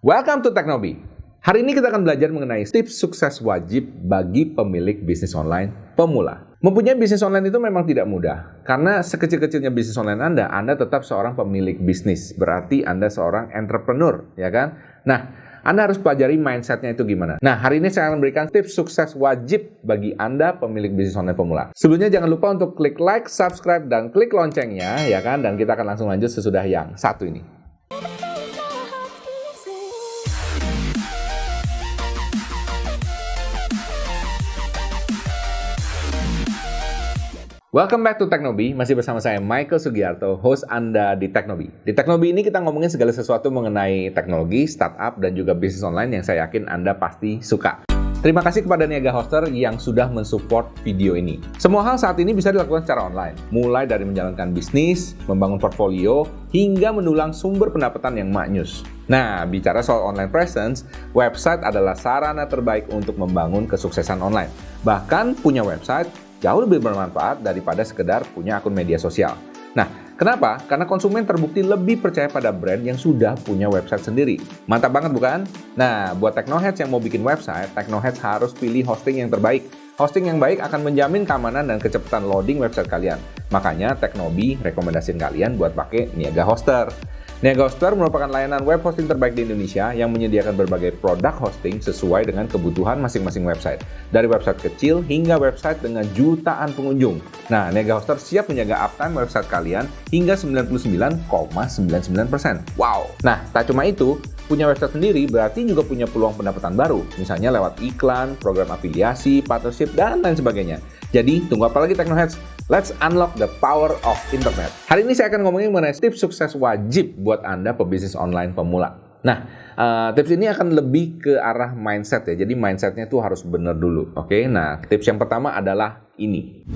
Welcome to Teknobi. Hari ini kita akan belajar mengenai tips sukses wajib bagi pemilik bisnis online pemula. Mempunyai bisnis online itu memang tidak mudah, karena sekecil-kecilnya bisnis online Anda, Anda tetap seorang pemilik bisnis. Berarti Anda seorang entrepreneur, ya kan? Nah, anda harus pelajari mindsetnya itu gimana. Nah, hari ini saya akan memberikan tips sukses wajib bagi Anda pemilik bisnis online pemula. Sebelumnya jangan lupa untuk klik like, subscribe, dan klik loncengnya, ya kan? Dan kita akan langsung lanjut sesudah yang satu ini. Welcome back to Teknobi, masih bersama saya Michael Sugiarto, host Anda di Teknobi. Di Teknobi ini kita ngomongin segala sesuatu mengenai teknologi, startup, dan juga bisnis online yang saya yakin Anda pasti suka. Terima kasih kepada Niaga Hoster yang sudah mensupport video ini. Semua hal saat ini bisa dilakukan secara online, mulai dari menjalankan bisnis, membangun portfolio, hingga mendulang sumber pendapatan yang maknyus. Nah, bicara soal online presence, website adalah sarana terbaik untuk membangun kesuksesan online. Bahkan punya website jauh lebih bermanfaat daripada sekedar punya akun media sosial. Nah, kenapa? Karena konsumen terbukti lebih percaya pada brand yang sudah punya website sendiri. Mantap banget bukan? Nah, buat Technoheads yang mau bikin website, Technoheads harus pilih hosting yang terbaik. Hosting yang baik akan menjamin keamanan dan kecepatan loading website kalian. Makanya Teknobi rekomendasiin kalian buat pakai Niaga Hoster. Negoster merupakan layanan web hosting terbaik di Indonesia yang menyediakan berbagai produk hosting sesuai dengan kebutuhan masing-masing website. Dari website kecil hingga website dengan jutaan pengunjung. Nah, Negahoster siap menjaga uptime website kalian hingga 99,99%. Wow! Nah, tak cuma itu, punya website sendiri berarti juga punya peluang pendapatan baru, misalnya lewat iklan, program afiliasi, partnership, dan lain sebagainya. Jadi, tunggu apa lagi Technoheads? Let's unlock the power of internet. Hari ini saya akan ngomongin mengenai tips sukses wajib buat Anda pebisnis online pemula. Nah, uh, tips ini akan lebih ke arah mindset ya. Jadi mindsetnya itu harus benar dulu. Oke, okay? nah tips yang pertama adalah ini.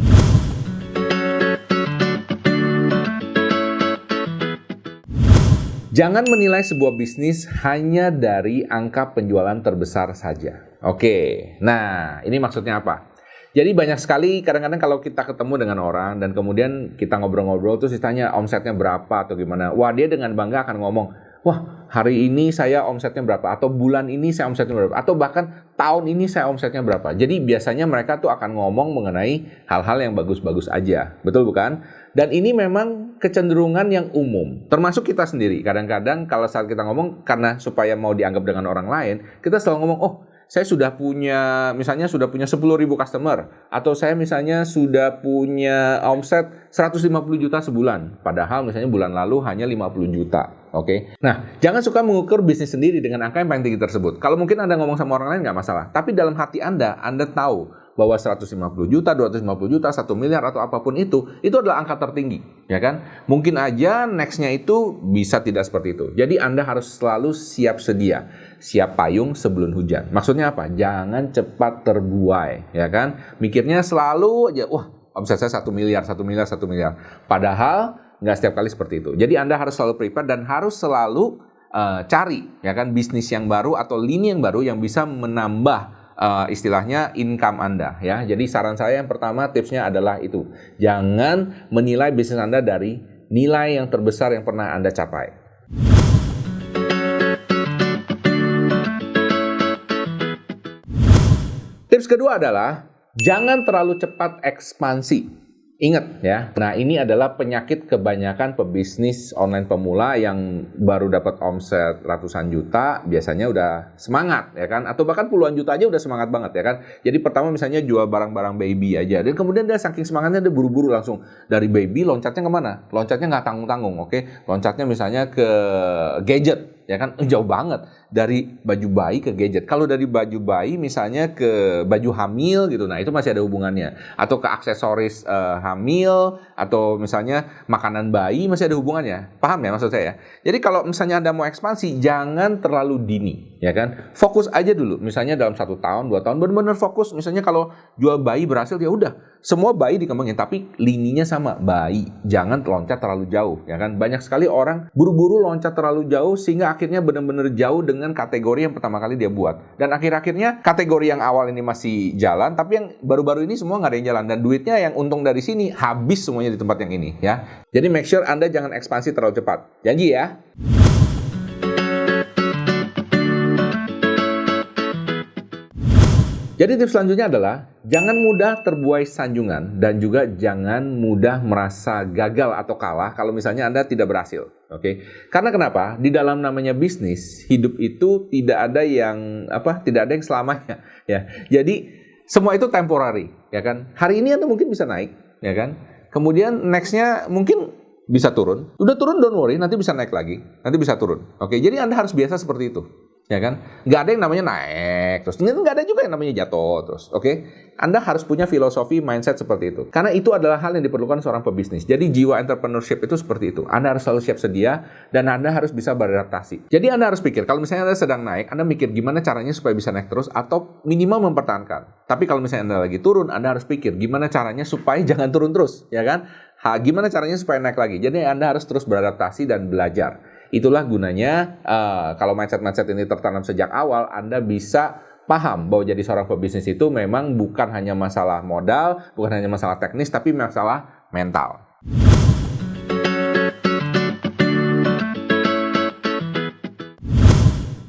Jangan menilai sebuah bisnis hanya dari angka penjualan terbesar saja. Oke, nah ini maksudnya apa? Jadi banyak sekali kadang-kadang kalau kita ketemu dengan orang dan kemudian kita ngobrol-ngobrol terus ditanya omsetnya berapa atau gimana. Wah dia dengan bangga akan ngomong, wah hari ini saya omsetnya berapa atau bulan ini saya omsetnya berapa atau bahkan tahun ini saya omsetnya berapa. Jadi biasanya mereka tuh akan ngomong mengenai hal-hal yang bagus-bagus aja. Betul bukan? Dan ini memang kecenderungan yang umum, termasuk kita sendiri. Kadang-kadang kalau saat kita ngomong karena supaya mau dianggap dengan orang lain, kita selalu ngomong, "Oh, saya sudah punya misalnya sudah punya 10.000 customer atau saya misalnya sudah punya omset 150 juta sebulan padahal misalnya bulan lalu hanya 50 juta oke okay? nah jangan suka mengukur bisnis sendiri dengan angka yang paling tinggi tersebut kalau mungkin anda ngomong sama orang lain nggak masalah tapi dalam hati anda anda tahu bahwa 150 juta, 250 juta, 1 miliar atau apa pun itu, itu adalah angka tertinggi, ya kan? Mungkin aja nextnya itu bisa tidak seperti itu. Jadi Anda harus selalu siap sedia siap payung sebelum hujan. Maksudnya apa? Jangan cepat terbuai, ya kan? Mikirnya selalu aja, wah omset saya satu miliar, satu miliar, satu miliar. Padahal nggak setiap kali seperti itu. Jadi Anda harus selalu prepare dan harus selalu uh, cari, ya kan, bisnis yang baru atau lini yang baru yang bisa menambah uh, istilahnya income Anda ya. Jadi saran saya yang pertama tipsnya adalah itu. Jangan menilai bisnis Anda dari nilai yang terbesar yang pernah Anda capai. Tips kedua adalah jangan terlalu cepat ekspansi. Ingat ya, nah ini adalah penyakit kebanyakan pebisnis online pemula yang baru dapat omset ratusan juta, biasanya udah semangat ya kan, atau bahkan puluhan juta aja udah semangat banget ya kan. Jadi pertama misalnya jual barang-barang baby aja, dan kemudian dia saking semangatnya dia buru-buru langsung dari baby loncatnya ke mana? Loncatnya nggak tanggung-tanggung, oke? Loncatnya misalnya ke gadget, ya kan jauh banget dari baju bayi ke gadget. Kalau dari baju bayi misalnya ke baju hamil gitu, nah itu masih ada hubungannya. Atau ke aksesoris uh, hamil atau misalnya makanan bayi masih ada hubungannya. Paham ya maksud saya? Jadi kalau misalnya Anda mau ekspansi, jangan terlalu dini, ya kan? Fokus aja dulu. Misalnya dalam satu tahun, dua tahun, benar-benar fokus. Misalnya kalau jual bayi berhasil, ya udah semua bayi dikembangin tapi lininya sama bayi. Jangan loncat terlalu jauh ya kan? Banyak sekali orang buru-buru loncat terlalu jauh sehingga akhirnya benar-benar jauh dengan kategori yang pertama kali dia buat. Dan akhir-akhirnya kategori yang awal ini masih jalan tapi yang baru-baru ini semua nggak ada yang jalan. Dan duitnya yang untung dari sini habis semuanya di tempat yang ini ya. Jadi make sure anda jangan ekspansi terlalu cepat. Janji ya Jadi tips selanjutnya adalah jangan mudah terbuai sanjungan dan juga jangan mudah merasa gagal atau kalah kalau misalnya Anda tidak berhasil. Oke. Okay? Karena kenapa? Di dalam namanya bisnis, hidup itu tidak ada yang apa? Tidak ada yang selamanya, ya. Jadi semua itu temporary, ya kan? Hari ini Anda mungkin bisa naik, ya kan? Kemudian nextnya mungkin bisa turun. Udah turun don't worry, nanti bisa naik lagi, nanti bisa turun. Oke, jadi Anda harus biasa seperti itu ya kan? Nggak ada yang namanya naik, terus nggak ada juga yang namanya jatuh, terus, oke? Okay? Anda harus punya filosofi mindset seperti itu, karena itu adalah hal yang diperlukan seorang pebisnis. Jadi jiwa entrepreneurship itu seperti itu. Anda harus selalu siap sedia dan Anda harus bisa beradaptasi. Jadi Anda harus pikir, kalau misalnya Anda sedang naik, Anda mikir gimana caranya supaya bisa naik terus atau minimal mempertahankan. Tapi kalau misalnya Anda lagi turun, Anda harus pikir gimana caranya supaya jangan turun terus, ya kan? Ha, gimana caranya supaya naik lagi? Jadi Anda harus terus beradaptasi dan belajar. Itulah gunanya uh, kalau mindset-mindset ini tertanam sejak awal, Anda bisa paham bahwa jadi seorang pebisnis itu memang bukan hanya masalah modal, bukan hanya masalah teknis, tapi masalah mental.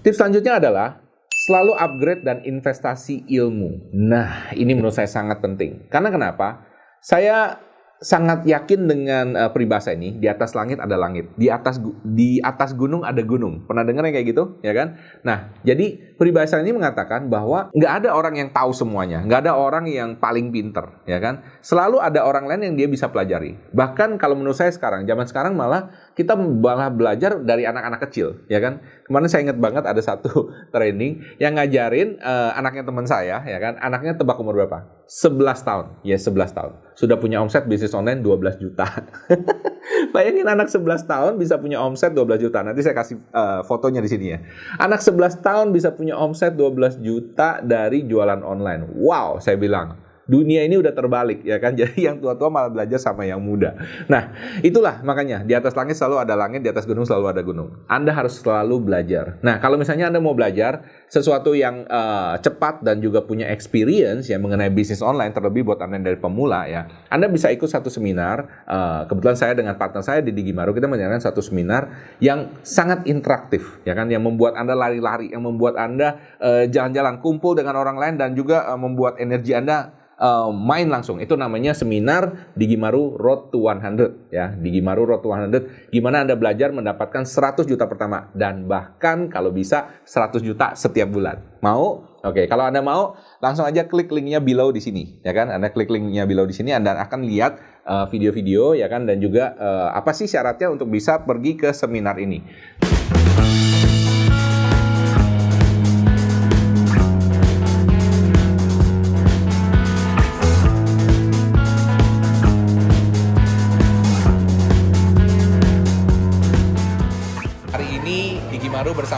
Tips selanjutnya adalah selalu upgrade dan investasi ilmu. Nah, ini menurut saya sangat penting. Karena kenapa? Saya sangat yakin dengan uh, peribahasa ini di atas langit ada langit di atas di atas gunung ada gunung. Pernah dengar yang kayak gitu? Ya kan? Nah jadi peribahasa ini mengatakan bahwa nggak ada orang yang tahu semuanya nggak ada orang yang paling pinter ya kan selalu ada orang lain yang dia bisa pelajari bahkan kalau menurut saya sekarang zaman sekarang malah kita malah belajar dari anak-anak kecil ya kan kemarin saya ingat banget ada satu training yang ngajarin uh, anaknya teman saya ya kan anaknya tebak umur berapa 11 tahun. Ya, 11 tahun. Sudah punya omset bisnis online 12 juta. Bayangin anak 11 tahun bisa punya omset 12 juta. Nanti saya kasih uh, fotonya di sini ya. Anak 11 tahun bisa punya omset 12 juta dari jualan online. Wow, saya bilang dunia ini udah terbalik ya kan? Jadi yang tua-tua malah belajar sama yang muda. Nah itulah makanya di atas langit selalu ada langit di atas gunung selalu ada gunung. Anda harus selalu belajar. Nah kalau misalnya anda mau belajar sesuatu yang uh, cepat dan juga punya experience ya mengenai bisnis online terlebih buat anda dari pemula ya anda bisa ikut satu seminar uh, kebetulan saya dengan partner saya di Digimaru kita menjalankan satu seminar yang sangat interaktif ya kan? Yang membuat anda lari-lari yang membuat anda eh, jalan-jalan uh, kumpul dengan orang lain dan juga uh, membuat energi anda uh, main langsung. Itu namanya seminar Digimaru Road to 100 ya. Digimaru Road to 100 gimana Anda belajar mendapatkan 100 juta pertama dan bahkan kalau bisa 100 juta setiap bulan. Mau? Oke, kalau Anda mau langsung aja klik linknya below di sini ya kan. Anda klik linknya below di sini Anda akan lihat uh, video-video uh, ya kan dan juga uh, apa sih syaratnya untuk bisa pergi ke seminar ini.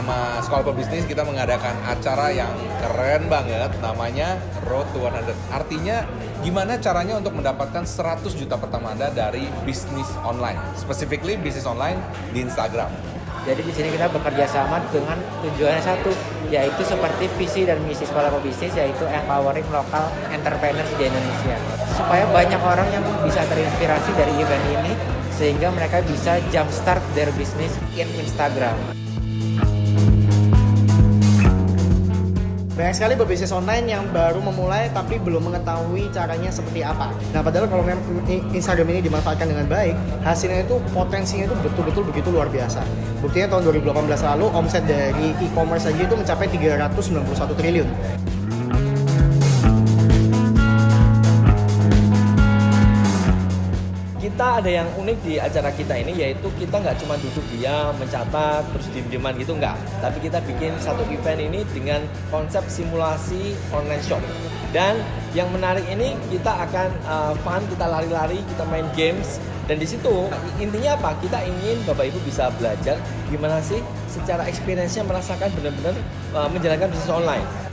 Bersama Sekolah Pebisnis kita mengadakan acara yang keren banget namanya Road to 100. Artinya gimana caranya untuk mendapatkan 100 juta pertama Anda dari bisnis online. Specifically bisnis online di Instagram. Jadi di sini kita bekerja sama dengan tujuannya satu, yaitu seperti visi dan misi sekolah pebisnis yaitu empowering local entrepreneurs di Indonesia. Supaya banyak orang yang bisa terinspirasi dari event ini sehingga mereka bisa jumpstart their business in Instagram. Banyak sekali berbisnis online yang baru memulai tapi belum mengetahui caranya seperti apa. Nah, padahal kalau Instagram ini dimanfaatkan dengan baik, hasilnya itu potensinya itu betul-betul begitu luar biasa. Buktinya tahun 2018 lalu omset dari e-commerce saja itu mencapai 391 triliun. Kita ada yang unik di acara kita ini yaitu kita nggak cuma duduk diam mencatat terus diem-dieman gitu nggak. Tapi kita bikin satu event ini dengan konsep simulasi online shop. Dan yang menarik ini kita akan uh, fun kita lari-lari kita main games. Dan di situ intinya apa? Kita ingin bapak ibu bisa belajar gimana sih secara experience-nya merasakan benar-benar uh, menjalankan bisnis online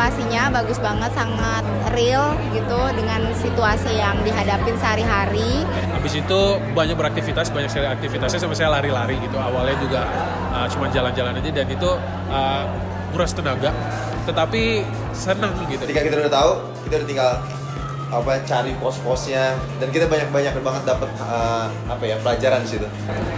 simulasinya bagus banget sangat real gitu dengan situasi yang dihadapin sehari-hari. Habis itu banyak beraktivitas banyak sekali aktivitasnya sampai saya lari-lari gitu. Awalnya juga uh, cuma jalan-jalan aja dan itu uh, kuras tenaga. Tetapi senang gitu. Ketika kita udah tahu kita udah tinggal apa cari pos-posnya dan kita banyak-banyak banget dapat uh, apa ya pelajaran di situ.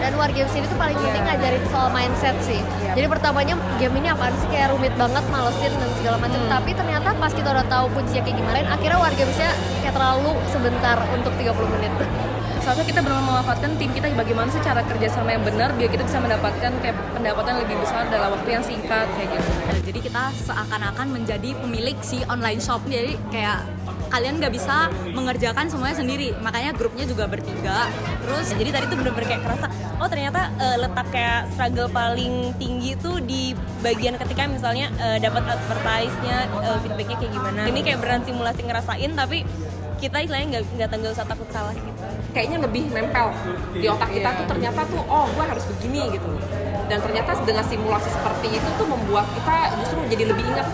Dan war games ini tuh paling penting ngajarin soal mindset sih. Jadi pertamanya game ini apaan sih kayak rumit banget, malesin dan segala macam. Tapi ternyata pas kita udah tahu kuncinya kayak gimana, akhirnya war gamesnya kayak terlalu sebentar untuk 30 menit. Soalnya kita benar memanfaatkan tim kita bagaimana sih cara kerjasama yang benar biar kita bisa mendapatkan kayak pendapatan lebih besar dalam waktu yang singkat kayak gitu. Jadi kita seakan-akan menjadi pemilik si online shop. Jadi kayak kalian nggak bisa mengerjakan semuanya sendiri. Makanya grupnya juga bertiga. Terus jadi tadi tuh bener-bener kayak kerasa oh ternyata uh, letak kayak struggle paling tinggi tuh di bagian ketika misalnya uh, dapat advertise-nya uh, feedbacknya kayak gimana. Ini kayak beran simulasi ngerasain tapi kita istilahnya nggak nggak tanggal usah takut salah gitu. Kayaknya lebih nempel. Di otak kita tuh ternyata tuh oh gue harus begini gitu. Dan ternyata dengan simulasi seperti itu tuh membuat kita justru jadi lebih ingat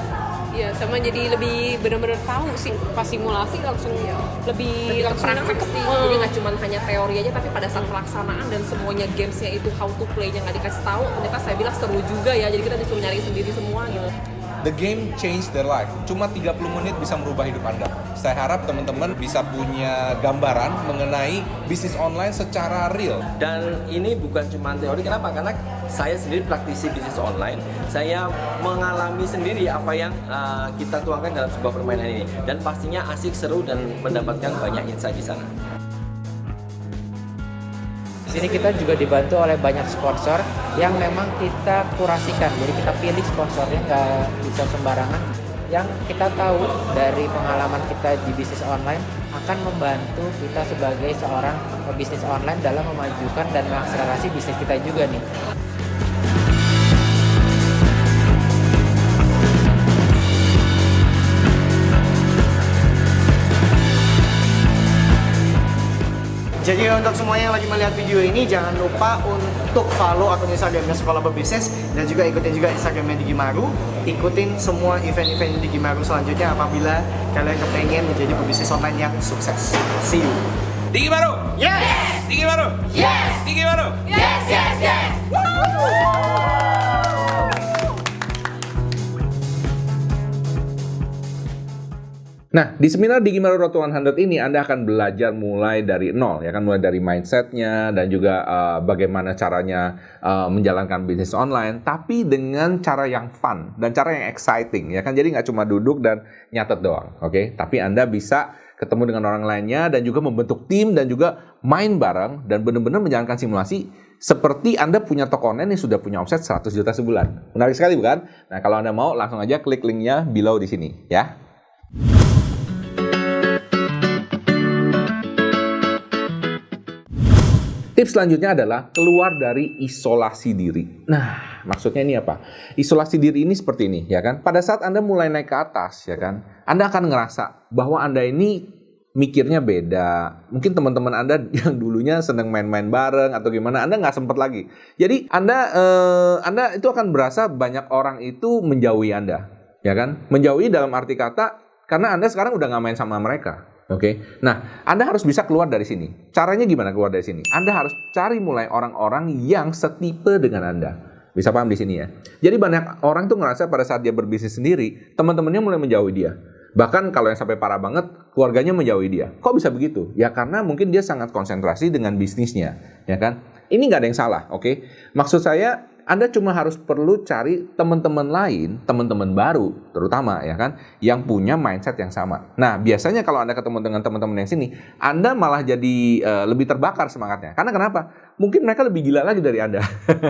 Iya, sama jadi lebih benar-benar tahu sih pas simulasi langsung lebih, lebih langsung praktek sih. Hmm. Jadi nggak cuma hanya teori aja, tapi pada saat pelaksanaan dan semuanya gamesnya itu how to play-nya nggak dikasih tahu, ternyata saya bilang seru juga ya. Jadi kita disuruh nyari sendiri semua gitu. The game change their life. Cuma 30 menit bisa merubah hidup Anda. Saya harap teman-teman bisa punya gambaran mengenai bisnis online secara real. Dan ini bukan cuma teori, kenapa? Karena saya sendiri praktisi bisnis online. Saya mengalami sendiri apa yang uh, kita tuangkan dalam sebuah permainan ini. Dan pastinya asik, seru, dan mendapatkan banyak insight di sana. Sini kita juga dibantu oleh banyak sponsor yang memang kita kurasikan. Jadi kita pilih sponsornya nggak bisa sembarangan. Yang kita tahu dari pengalaman kita di bisnis online akan membantu kita sebagai seorang pebisnis online dalam memajukan dan mengakselerasi bisnis kita juga nih. Jadi untuk semuanya yang lagi melihat video ini jangan lupa untuk follow akun Instagramnya Sekolah Berbisnis dan juga ikutin juga Instagramnya Digi Maru. Ikutin semua event-event Digi Maru selanjutnya apabila kalian kepengen menjadi pebisnis online yang sukses. See you. Digi Maru. Yes. Digi Maru. Yes. Digi Maru. Yes, yes, yes. Nah, di seminar di Gimana Road to 100 ini Anda akan belajar mulai dari nol, ya kan mulai dari mindsetnya dan juga uh, bagaimana caranya uh, menjalankan bisnis online, tapi dengan cara yang fun dan cara yang exciting, ya kan. Jadi nggak cuma duduk dan nyatet doang, oke? Okay? Tapi Anda bisa ketemu dengan orang lainnya dan juga membentuk tim dan juga main bareng dan benar-benar menjalankan simulasi seperti Anda punya toko online yang sudah punya omset 100 juta sebulan. Menarik sekali bukan? Nah, kalau Anda mau langsung aja klik linknya below di sini ya. Tips selanjutnya adalah keluar dari isolasi diri. Nah, maksudnya ini apa? Isolasi diri ini seperti ini, ya kan? Pada saat Anda mulai naik ke atas, ya kan? Anda akan ngerasa bahwa Anda ini mikirnya beda. Mungkin teman-teman Anda yang dulunya senang main-main bareng atau gimana, Anda nggak sempat lagi. Jadi Anda eh, Anda itu akan berasa banyak orang itu menjauhi Anda, ya kan? Menjauhi dalam arti kata karena Anda sekarang udah nggak main sama mereka. Oke, okay? nah Anda harus bisa keluar dari sini. Caranya gimana keluar dari sini? Anda harus cari mulai orang-orang yang setipe dengan Anda. Bisa paham di sini ya? Jadi banyak orang tuh ngerasa pada saat dia berbisnis sendiri, teman-temannya mulai menjauhi dia. Bahkan kalau yang sampai parah banget, keluarganya menjauhi dia. Kok bisa begitu? Ya karena mungkin dia sangat konsentrasi dengan bisnisnya, ya kan? Ini nggak ada yang salah, oke? Okay? Maksud saya anda cuma harus perlu cari teman-teman lain, teman-teman baru, terutama ya kan, yang punya mindset yang sama. Nah, biasanya kalau Anda ketemu dengan teman-teman yang sini, Anda malah jadi uh, lebih terbakar semangatnya. Karena kenapa? Mungkin mereka lebih gila lagi dari Anda.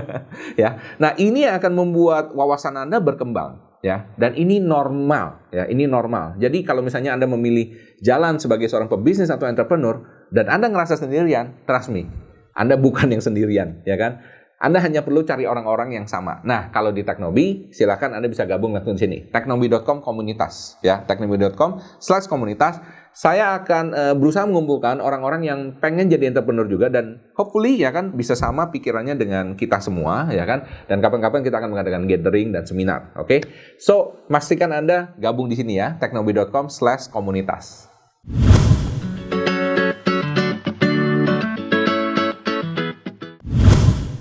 ya. Nah, ini yang akan membuat wawasan Anda berkembang ya dan ini normal ya ini normal jadi kalau misalnya anda memilih jalan sebagai seorang pebisnis atau entrepreneur dan anda ngerasa sendirian trust me anda bukan yang sendirian ya kan anda hanya perlu cari orang-orang yang sama. Nah, kalau di Teknobi, silakan Anda bisa gabung langsung sini. Teknobi.com komunitas, ya. Teknobi.com slash komunitas. Saya akan uh, berusaha mengumpulkan orang-orang yang pengen jadi entrepreneur juga dan hopefully ya kan bisa sama pikirannya dengan kita semua, ya kan. Dan kapan-kapan kita akan mengadakan gathering dan seminar, oke? Okay? So, pastikan Anda gabung di sini ya. Teknobi.com slash komunitas.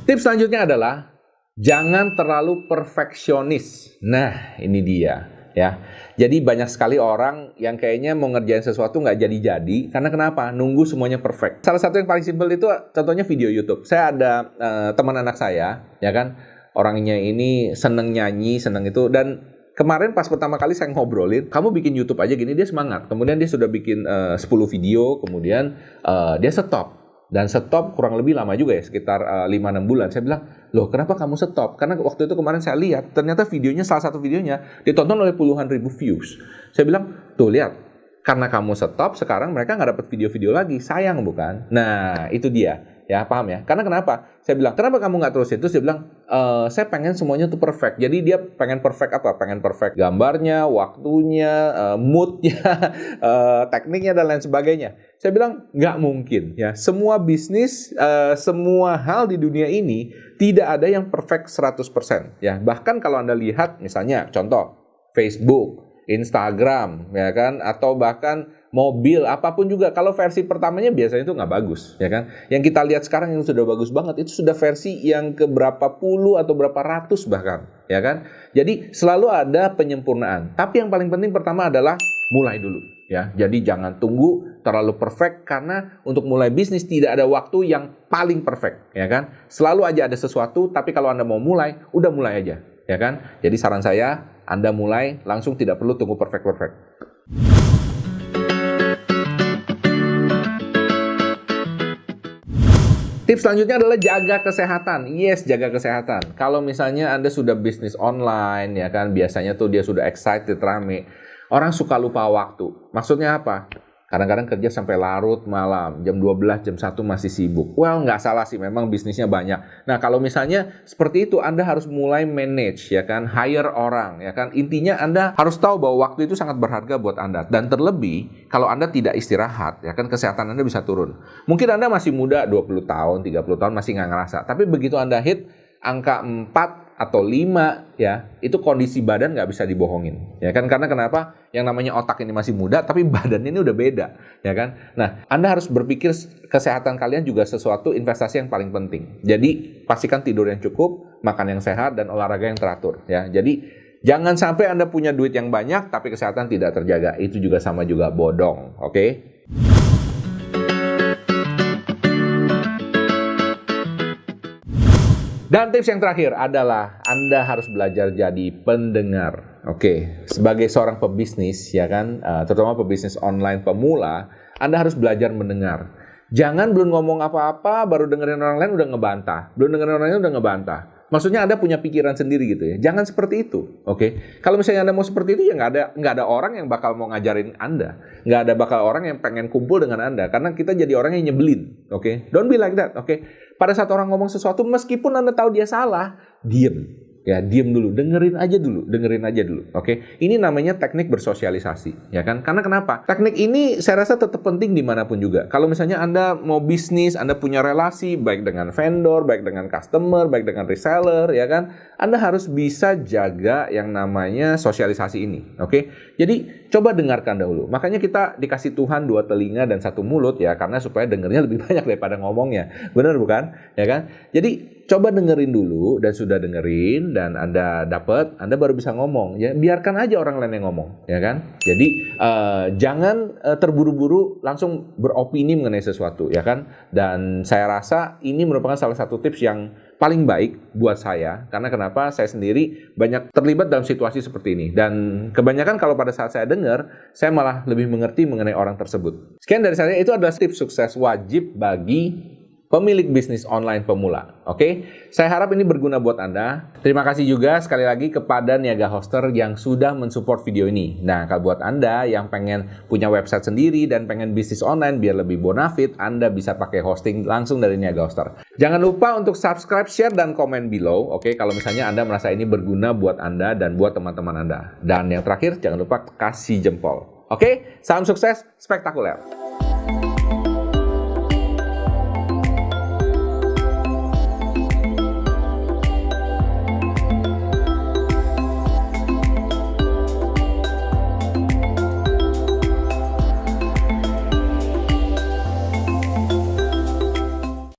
Tips selanjutnya adalah jangan terlalu perfeksionis. Nah, ini dia. ya. Jadi banyak sekali orang yang kayaknya mau ngerjain sesuatu nggak jadi-jadi karena kenapa? Nunggu semuanya perfect. Salah satu yang paling simpel itu contohnya video YouTube. Saya ada uh, teman anak saya, ya kan, orangnya ini seneng nyanyi, seneng itu dan Kemarin pas pertama kali saya ngobrolin, kamu bikin YouTube aja gini, dia semangat. Kemudian dia sudah bikin uh, 10 video, kemudian uh, dia stop dan stop kurang lebih lama juga ya sekitar uh, 5-6 bulan. Saya bilang loh kenapa kamu stop? Karena waktu itu kemarin saya lihat ternyata videonya salah satu videonya ditonton oleh puluhan ribu views. Saya bilang tuh lihat. Karena kamu stop sekarang mereka nggak dapat video-video lagi. Sayang bukan? Nah itu dia. Ya paham ya? Karena kenapa? Saya bilang kenapa kamu nggak terus itu saya bilang e, saya pengen semuanya tuh perfect. Jadi dia pengen perfect apa? Pengen perfect gambarnya waktunya uh, moodnya uh, tekniknya dan lain sebagainya. Saya bilang nggak mungkin ya. Semua bisnis uh, semua hal di dunia ini tidak ada yang perfect 100% ya. Bahkan kalau anda lihat misalnya contoh Facebook Instagram ya kan? Atau bahkan mobil apa pun juga kalau versi pertamanya biasanya itu nggak bagus ya kan? Yang kita lihat sekarang yang sudah bagus banget itu sudah versi yang ke berapa puluh atau berapa ratus bahkan ya kan? Jadi selalu ada penyempurnaan. Tapi yang paling penting pertama adalah mulai dulu ya. Jadi jangan tunggu terlalu perfect karena untuk mulai bisnis tidak ada waktu yang paling perfect ya kan? Selalu aja ada sesuatu tapi kalau anda mau mulai udah mulai aja ya kan? Jadi saran saya anda mulai langsung tidak perlu tunggu perfect Tips selanjutnya adalah jaga kesehatan. Yes, jaga kesehatan. Kalau misalnya Anda sudah bisnis online, ya kan, biasanya tuh dia sudah excited, rame. Orang suka lupa waktu. Maksudnya apa? Kadang-kadang kerja sampai larut malam, jam 12, jam 1 masih sibuk. Well, nggak salah sih, memang bisnisnya banyak. Nah, kalau misalnya seperti itu, Anda harus mulai manage, ya kan, hire orang, ya kan. Intinya Anda harus tahu bahwa waktu itu sangat berharga buat Anda. Dan terlebih, kalau Anda tidak istirahat, ya kan, kesehatan Anda bisa turun. Mungkin Anda masih muda, 20 tahun, 30 tahun, masih nggak ngerasa. Tapi begitu Anda hit angka 4 atau 5 ya itu kondisi badan nggak bisa dibohongin ya kan? Karena kenapa? Yang namanya otak ini masih muda tapi badan ini udah beda ya kan? Nah anda harus berpikir kesehatan kalian juga sesuatu investasi yang paling penting. Jadi pastikan tidur yang cukup makan yang sehat dan olahraga yang teratur ya. Jadi jangan sampai anda punya duit yang banyak tapi kesehatan tidak terjaga. Itu juga sama juga bodong oke? okay? Dan tips yang terakhir adalah Anda harus belajar jadi pendengar. Oke, sebagai seorang pebisnis ya kan, uh, terutama pebisnis online pemula, Anda harus belajar mendengar. Jangan belum ngomong apa-apa baru dengerin orang lain udah ngebantah. Belum dengerin orang lain udah ngebantah. Maksudnya Anda punya pikiran sendiri gitu ya. Jangan seperti itu, oke? Okay? Kalau misalnya Anda mau seperti itu ya nggak ada nggak ada orang yang bakal mau ngajarin Anda. Nggak ada bakal orang yang pengen kumpul dengan Anda karena kita jadi orang yang nyebelin, oke? Okay? Don't be like that, oke? Okay? Pada saat orang ngomong sesuatu meskipun Anda tahu dia salah, diem ya diem dulu dengerin aja dulu dengerin aja dulu oke? Okay? ini namanya teknik bersosialisasi ya kan? Karena kenapa? Teknik ini saya rasa tetap penting di mana pun juga. Kalau misalnya anda mau bisnis anda punya relasi baik dengan vendor baik dengan customer baik dengan reseller ya kan? Anda harus bisa jaga yang namanya sosialisasi ini oke? Okay? jadi coba dengarkan dahulu. Makanya kita dikasih Tuhan dua telinga dan satu mulut ya karena supaya dengernya lebih banyak daripada ngomongnya. Benar bukan? Ya kan? Jadi coba dengerin dulu dan sudah dengerin dan Anda dapat, Anda baru bisa ngomong. Ya, biarkan aja orang lain yang ngomong, ya kan? Jadi uh, jangan uh, terburu-buru langsung beropini mengenai sesuatu, ya kan? Dan saya rasa ini merupakan salah satu tips yang paling baik buat saya karena kenapa saya sendiri banyak terlibat dalam situasi seperti ini dan kebanyakan kalau pada saat saya dengar saya malah lebih mengerti mengenai orang tersebut. Sekian dari saya itu adalah tips sukses wajib bagi pemilik bisnis online pemula. Oke, saya harap ini berguna buat Anda. Terima kasih juga sekali lagi kepada Niaga Hoster yang sudah mensupport video ini. Nah, kalau buat Anda yang pengen punya website sendiri dan pengen bisnis online biar lebih bonafit, Anda bisa pakai hosting langsung dari Niaga Hoster. Jangan lupa untuk subscribe, share, dan komen below. Oke, kalau misalnya Anda merasa ini berguna buat Anda dan buat teman-teman Anda. Dan yang terakhir, jangan lupa kasih jempol. Oke, salam sukses spektakuler.